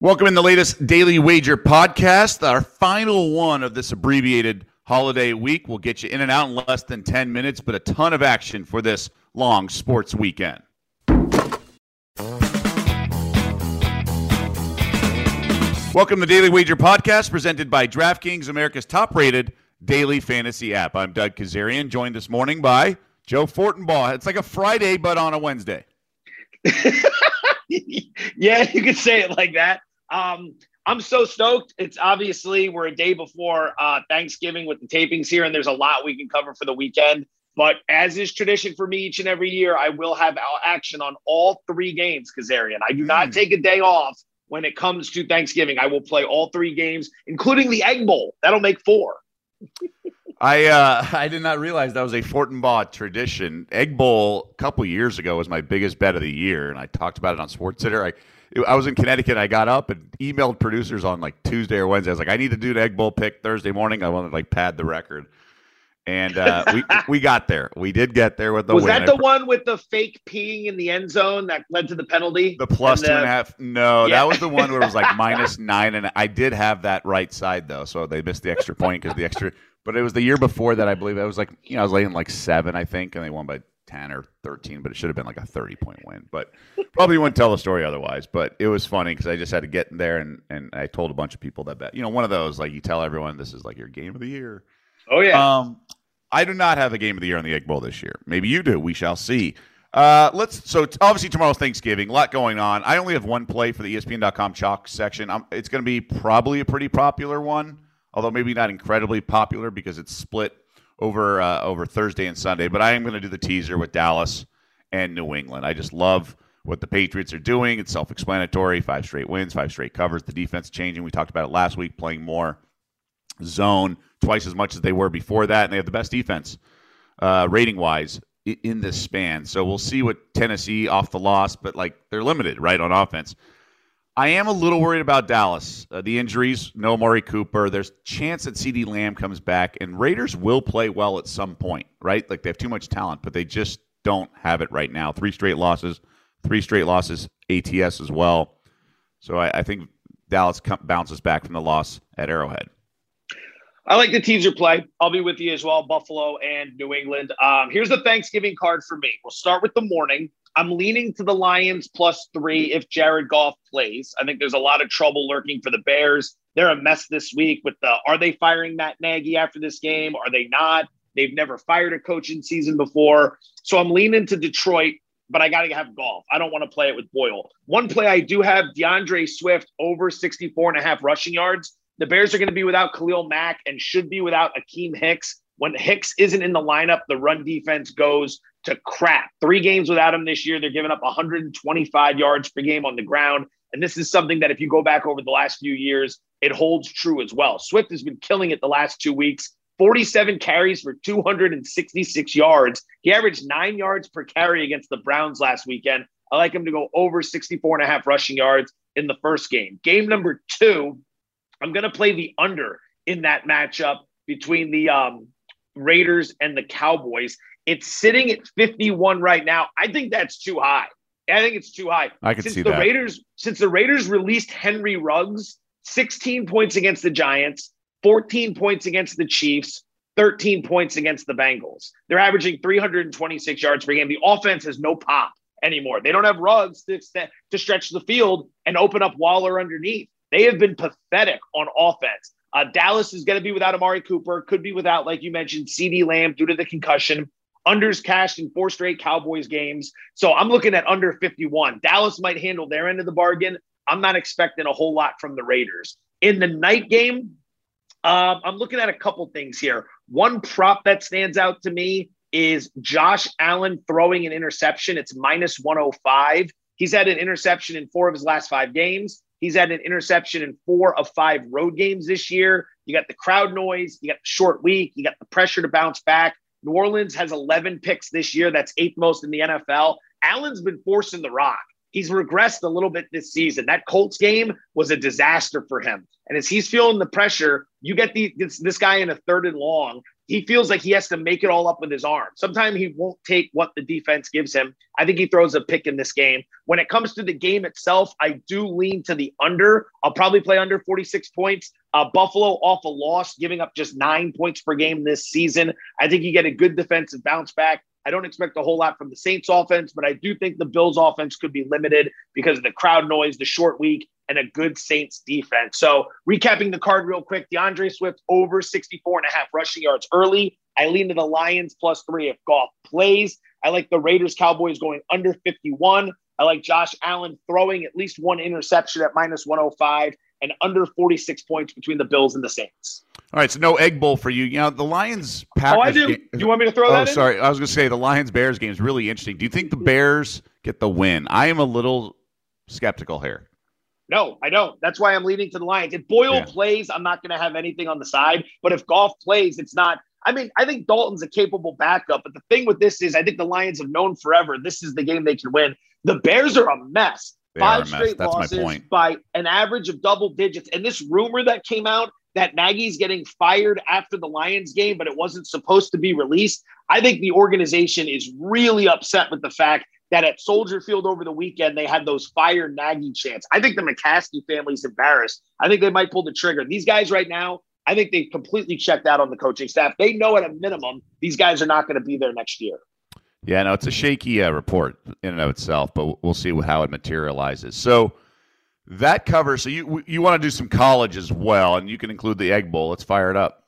Welcome in the latest Daily Wager podcast, our final one of this abbreviated holiday week. We'll get you in and out in less than 10 minutes, but a ton of action for this long sports weekend. Welcome to Daily Wager podcast presented by DraftKings, America's top rated daily fantasy app. I'm Doug Kezirian, joined this morning by Joe Fortenbaugh. It's like a Friday, but on a Wednesday. yeah, you could say it like that. Um, I'm so stoked. It's obviously we're a day before uh, Thanksgiving with the tapings here, and there's a lot we can cover for the weekend. But as is tradition for me each and every year, I will have action on all three games, Kezirian. I do not mm. take a day off when it comes to Thanksgiving. I will play all three games, including the Egg Bowl. That'll make four. I uh, I did not realize that was a Fortenbaugh tradition. Egg Bowl a couple years ago was my biggest bet of the year, and I talked about it on Sports Center. I I was in Connecticut. I got up and emailed producers on like Tuesday or Wednesday. I was like, I need to do the Egg Bowl pick Thursday morning. I want to like pad the record. And uh, we we got there. We did get there with the was win. that the one with the fake peeing in the end zone that led to the penalty? The plus and two the... and a half. No, yeah. that was the one where it was like minus nine, and I did have that right side though, so they missed the extra point because the extra. But it was the year before that, I believe. I was like, you know, I was laying like seven, I think, and they won by 10 or 13, but it should have been like a 30 point win. But probably wouldn't tell the story otherwise. But it was funny because I just had to get in there and, and I told a bunch of people that bet. You know, one of those, like you tell everyone this is like your game of the year. Oh, yeah. Um, I do not have a game of the year on the Egg Bowl this year. Maybe you do. We shall see. Uh, let's. So obviously tomorrow's Thanksgiving. A lot going on. I only have one play for the ESPN.com chalk section. I'm, it's going to be probably a pretty popular one, although maybe not incredibly popular because it's split over uh, over Thursday and Sunday. But I am going to do the teaser with Dallas and New England. I just love what the Patriots are doing. It's self-explanatory. Five straight wins, five straight covers. The defense changing. We talked about it last week, playing more zone, twice as much as they were before that, and they have the best defense uh, rating-wise in this span. So we'll see what Tennessee off the loss, but like they're limited, right, on offense. I am a little worried about Dallas. Uh, the injuries, no Amari Cooper. There's chance that CeeDee Lamb comes back, and Raiders will play well at some point, right? Like they have too much talent, but they just don't have it right now. Three straight losses, three straight losses, ATS as well. So I, I think Dallas bounces back from the loss at Arrowhead. I like the teaser play. I'll be with you as well, Buffalo and New England. Um, here's the Thanksgiving card for me. We'll start with the morning. I'm leaning to the Lions plus three if Jared Goff plays. I think there's a lot of trouble lurking for the Bears. They're a mess this week with the are they firing Matt Nagy after this game? Are they not? They've never fired a coach in season before. So I'm leaning to Detroit, but I got to have Goff. I don't want to play it with Boyle. One play I do have DeAndre Swift over 64 and a half rushing yards. The Bears are going to be without Khalil Mack and should be without Akiem Hicks. When Hicks isn't in the lineup, the run defense goes to crap. Three games without him this year, they're giving up 125 yards per game on the ground. And this is something that if you go back over the last few years, it holds true as well. Swift has been killing it the last two weeks. 47 carries for 266 yards. He averaged nine yards per carry against the Browns last weekend. I like him to go over 64 and a half rushing yards in the first game. Game number two, I'm going to play the under in that matchup between the um, Raiders and the Cowboys. It's sitting at 51 right now. I think that's too high. I think it's too high. I can since see the that. Raiders since the Raiders released Henry Ruggs, 16 points against the Giants, 14 points against the Chiefs, 13 points against the Bengals. They're averaging 326 yards per game. The offense has no pop anymore. They don't have Ruggs to, to stretch the field and open up Waller underneath. They have been pathetic on offense. Uh, Dallas is going to be without Amari Cooper, could be without, like you mentioned, CeeDee Lamb due to the concussion. Unders cashed in four straight Cowboys games. So I'm looking at under 51. Dallas might handle their end of the bargain. I'm not expecting a whole lot from the Raiders. In the night game, um, I'm looking at a couple things here. One prop that stands out to me is Josh Allen throwing an interception. It's minus 105. He's had an interception in four of his last five games. He's had an interception in four of five road games this year. You got the crowd noise, you got the short week, you got the pressure to bounce back. New Orleans has 11 picks this year. That's eighth most in the NFL. Allen's been forcing the rock. He's regressed a little bit this season. That Colts game was a disaster for him. And as he's feeling the pressure, you get the, this, this guy in a third and long he feels like he has to make it all up with his arm. Sometimes he won't take what the defense gives him. I think he throws a pick in this game. When it comes to the game itself, I do lean to the under. I'll probably play under 46 points. Uh, Buffalo off a loss, giving up just nine points per game this season. I think you get a good defensive bounce back. I don't expect a whole lot from the Saints offense, but I do think the Bills offense could be limited because of the crowd noise, the short week, and a good Saints defense. So, recapping the card real quick DeAndre Swift over 64 and a half rushing yards early. I lean to the Lions plus three if Goff plays. I like the Raiders Cowboys going under 51. I like Josh Allen throwing at least one interception at minus 105 and under 46 points between the Bills and the Saints. All right, so no egg bowl for you. You know, the Lions Packers. Oh, I do. Game, you want me to throw oh, that? Oh, sorry. I was going to say the Lions Bears game is really interesting. Do you think the Bears get the win? I am a little skeptical here. No, I don't. That's why I'm leaning to the Lions. If Boyle yeah. plays, I'm not going to have anything on the side. But if Goff plays, it's not. I mean, I think Dalton's a capable backup. But the thing with this is, I think the Lions have known forever this is the game they can win. The Bears are a mess. They Five straight losses by an average of double digits. And this rumor that came out that Nagy's getting fired after the Lions game, but it wasn't supposed to be released. I think the organization is really upset with the fact that at Soldier Field over the weekend they had those fire Nagy chants. I think the McCaskey family's embarrassed. I think they might pull the trigger. These guys right now, I think they've completely checked out on the coaching staff. They know at a minimum these guys are not going to be there next year. Yeah, no, it's a shaky uh, report in and of itself, but we'll see how it materializes. So that covers. So you you want to do some college as well, and you can include the Egg Bowl. Let's fire it up.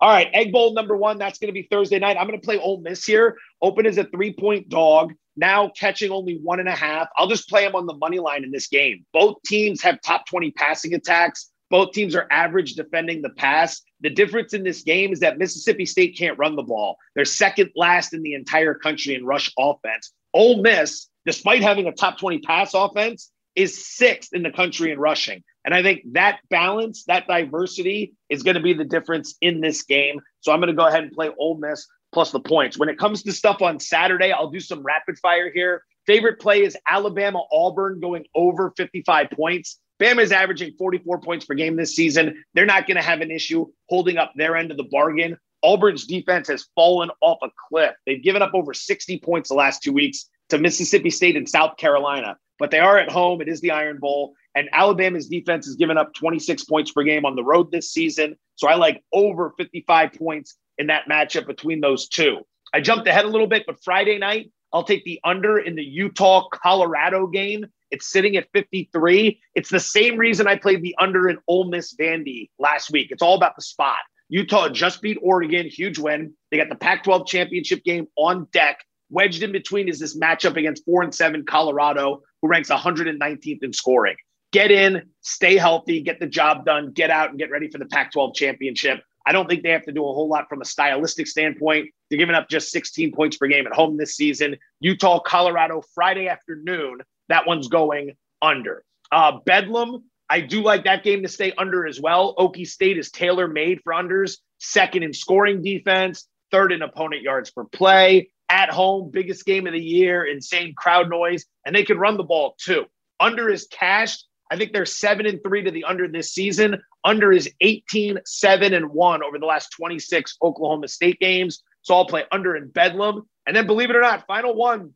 All right, Egg Bowl number one. That's going to be Thursday night. I'm going to play Ole Miss here. Open as a three point dog. Now catching only one and a half. I'll just play them on the money line in this game. Both teams have top 20 passing attacks. Both teams are average defending the pass. The difference in this game is that Mississippi State can't run the ball. They're second last in the entire country in rush offense. Ole Miss, despite having a top 20 pass offense, is sixth in the country in rushing. And I think that balance, that diversity is going to be the difference in this game. So I'm going to go ahead and play Ole Miss plus the points. When it comes to stuff on Saturday, I'll do some rapid fire here. Favorite play is Alabama Auburn going over 55 points. Bama is averaging 44 points per game this season. They're not going to have an issue holding up their end of the bargain. Auburn's defense has fallen off a cliff. They've given up over 60 points the last two weeks to Mississippi State and South Carolina, but they are at home. It is the Iron Bowl. And Alabama's defense has given up 26 points per game on the road this season. So I like over 55 points in that matchup between those two. I jumped ahead a little bit, but Friday night, I'll take the under in the Utah Colorado game. It's sitting at 53. It's the same reason I played the under in Ole Miss Vandy last week. It's all about the spot. Utah just beat Oregon, huge win. They got the Pac 12 championship game on deck. Wedged in between is this matchup against four and seven Colorado, who ranks 119th in scoring. Get in, stay healthy, get the job done, get out and get ready for the Pac 12 championship. I don't think they have to do a whole lot from a stylistic standpoint. They're giving up just 16 points per game at home this season. Utah, Colorado, Friday afternoon. That one's going under. Uh, Bedlam, I do like that game to stay under as well. Okie State is tailor made for unders, second in scoring defense, third in opponent yards per play. At home, biggest game of the year, insane crowd noise, and they can run the ball too. Under is cashed. I think they're seven and three to the under this season. Under is 18, seven and one over the last 26 Oklahoma State games. So I'll play under in Bedlam. And then believe it or not, final one,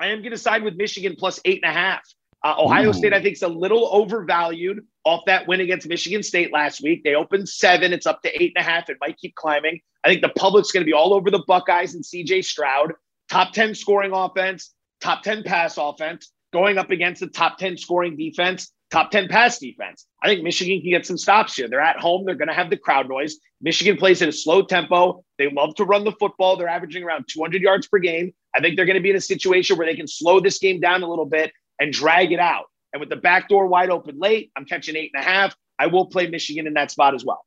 I am going to side with Michigan plus eight and a half. Uh, Ohio Ooh. State, I think, is a little overvalued off that win against Michigan State last week. They opened seven. It's up to eight and a half. It might keep climbing. I think the public's going to be all over the Buckeyes and CJ Stroud. Top 10 scoring offense, top 10 pass offense, going up against the top 10 scoring defense, top 10 pass defense. I think Michigan can get some stops here. They're at home. They're going to have the crowd noise. Michigan plays at a slow tempo. They love to run the football. They're averaging around 200 yards per game. I think they're going to be in a situation where they can slow this game down a little bit and drag it out. And with the back door wide open late, I'm catching eight and a half. I will play Michigan in that spot as well.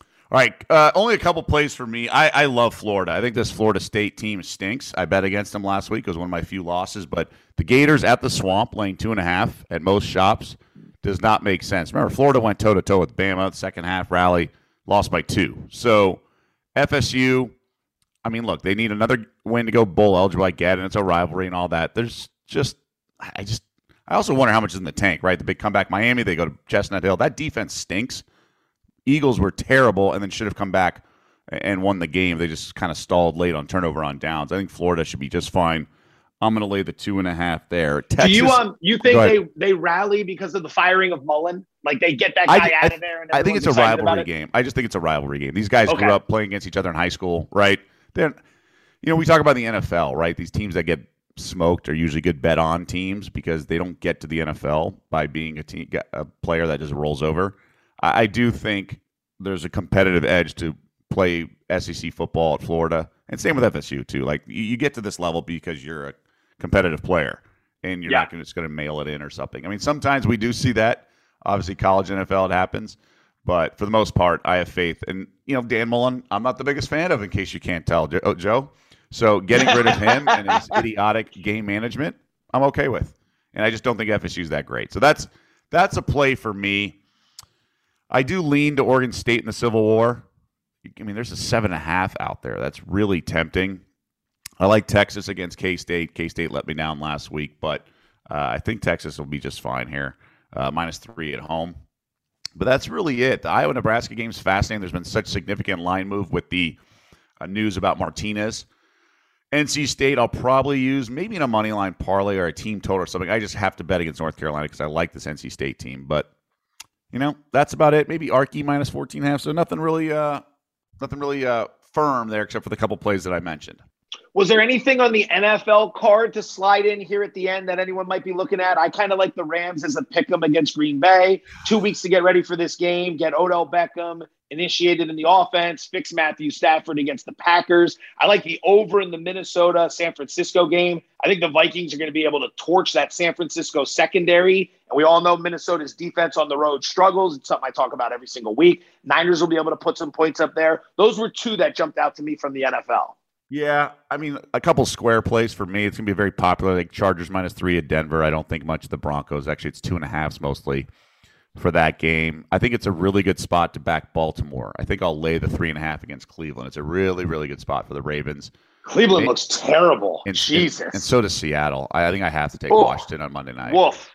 All right. Uh, only a couple plays for me. I, I love Florida. I think this Florida State team stinks. I bet against them last week. It was one of my few losses. But the Gators at the swamp laying two and a half at most shops does not make sense. Remember, Florida went toe to toe with Bama the second half rally, lost by two. So FSU, I mean, look, they need another win to go bowl eligible. I get, and it's a rivalry and all that. There's just, I just, I also wonder how much is in the tank, right? The big comeback, Miami, they go to Chestnut Hill. That defense stinks. Eagles were terrible and then should have come back and won the game. They just kind of stalled late on turnover on downs. I think Florida should be just fine. I'm going to lay the two and a half there. Texas, Do you um you think they they rally because of the firing of Mullen? Like they get that guy I, out I, of there? And I think it's a everyone's excited about rivalry it? game. I just think it's a rivalry game. These guys Okay. grew up playing against each other in high school, right? Then, you know, we talk about the NFL, right? These teams that get smoked are usually good bet on teams because they don't get to the NFL by being a team a player that just rolls over. I, I do think there's a competitive edge to play SEC football at Florida, and same with FSU too. Like you, you get to this level because you're a competitive player, and you're Yeah. not gonna, just going to mail it in or something. I mean, sometimes we do see that. Obviously, college NFL it happens, but for the most part, I have faith. And you know, Dan Mullen, I'm not the biggest fan of, in case you can't tell, oh, Joe. So getting rid of him and his idiotic game management, I'm okay with. And I just don't think FSU's that great. So that's that's a play for me. I do lean to Oregon State in the Civil War. I mean, there's a seven and a half out there. That's really tempting. I like Texas against K State. K State let me down last week, but uh, I think Texas will be just fine here. Uh, minus three at home. But that's really it. The Iowa Nebraska game is fascinating. There's been such significant line move with the uh, news about Martinez. NC State, I'll probably use maybe in a money line parlay or a team total or something. I just have to bet against North Carolina because I like this NC State team. But you know, that's about it. Maybe Arky minus 14 and a half. So nothing really, uh, nothing really uh, firm there except for the couple plays that I mentioned. Was there anything on the NFL card to slide in here at the end that anyone might be looking at? I kind of like the Rams as a pick 'em against Green Bay. Two weeks to get ready for this game, get Odell Beckham initiated in the offense, fix Matthew Stafford against the Packers. I like the over in the Minnesota San Francisco game. I think the Vikings are going to be able to torch that San Francisco secondary. And we all know Minnesota's defense on the road struggles. It's something I talk about every single week. Niners will be able to put some points up there. Those were two that jumped out to me from the NFL. Yeah, I mean, a couple square plays for me. It's going to be very popular. Like Chargers minus three at Denver. I don't think much of the Broncos. Actually, it's two and a halves mostly for that game. I think it's a really good spot to back Baltimore. I think I'll lay the three and a half against Cleveland. It's a really, really good spot for the Ravens. Cleveland It- looks terrible. And, Jesus. And, and so does Seattle. I, I think I have to take Oh. Washington on Monday night. Wolf.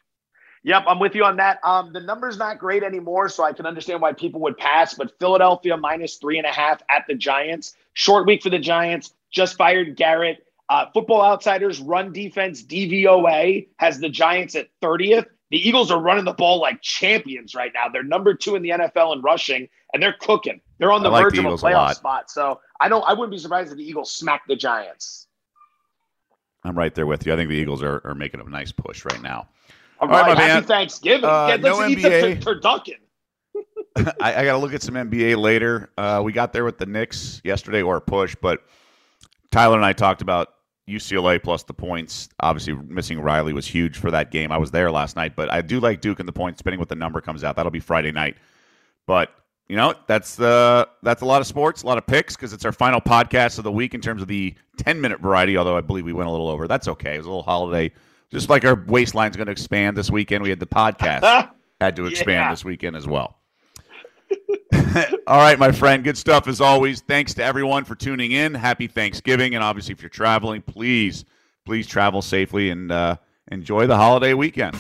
Yep, I'm with you on that. Um, the number's not great anymore, so I can understand why people would pass. But Philadelphia minus three and a half at the Giants. Short week for the Giants. Just fired Garrett. Uh, Football Outsiders run defense DVOA has the Giants at 30th. The Eagles are running the ball like champions right now. They're number two in the NFL in rushing, and they're cooking. They're on the like verge the of a a playoff lot. spot. So I don't. I wouldn't be surprised if the Eagles smack the Giants. I'm right there with you. I think the Eagles are, are making a nice push right now. All All right, right, my happy man. Thanksgiving. Uh, Yeah, no NBA. turducken. I, I got to look at some NBA later. Uh, we got there with the Knicks yesterday or a push, but Tyler and I talked about UCLA plus the points. Obviously, missing Riley was huge for that game. I was there last night, but I do like Duke and the points, depending what the number comes out. That'll be Friday night. But you know, that's uh, that's a lot of sports, a lot of picks because it's our final podcast of the week in terms of the ten minute variety. Although I believe we went a little over. That's okay. It was a little holiday. Just like our waistline's going to expand this weekend, we had the podcast had to expand Yeah. this weekend as well. All right, my friend. Good stuff as always. Thanks to everyone for tuning in. Happy Thanksgiving. And obviously, if you're traveling, please, please travel safely and uh, enjoy the holiday weekend.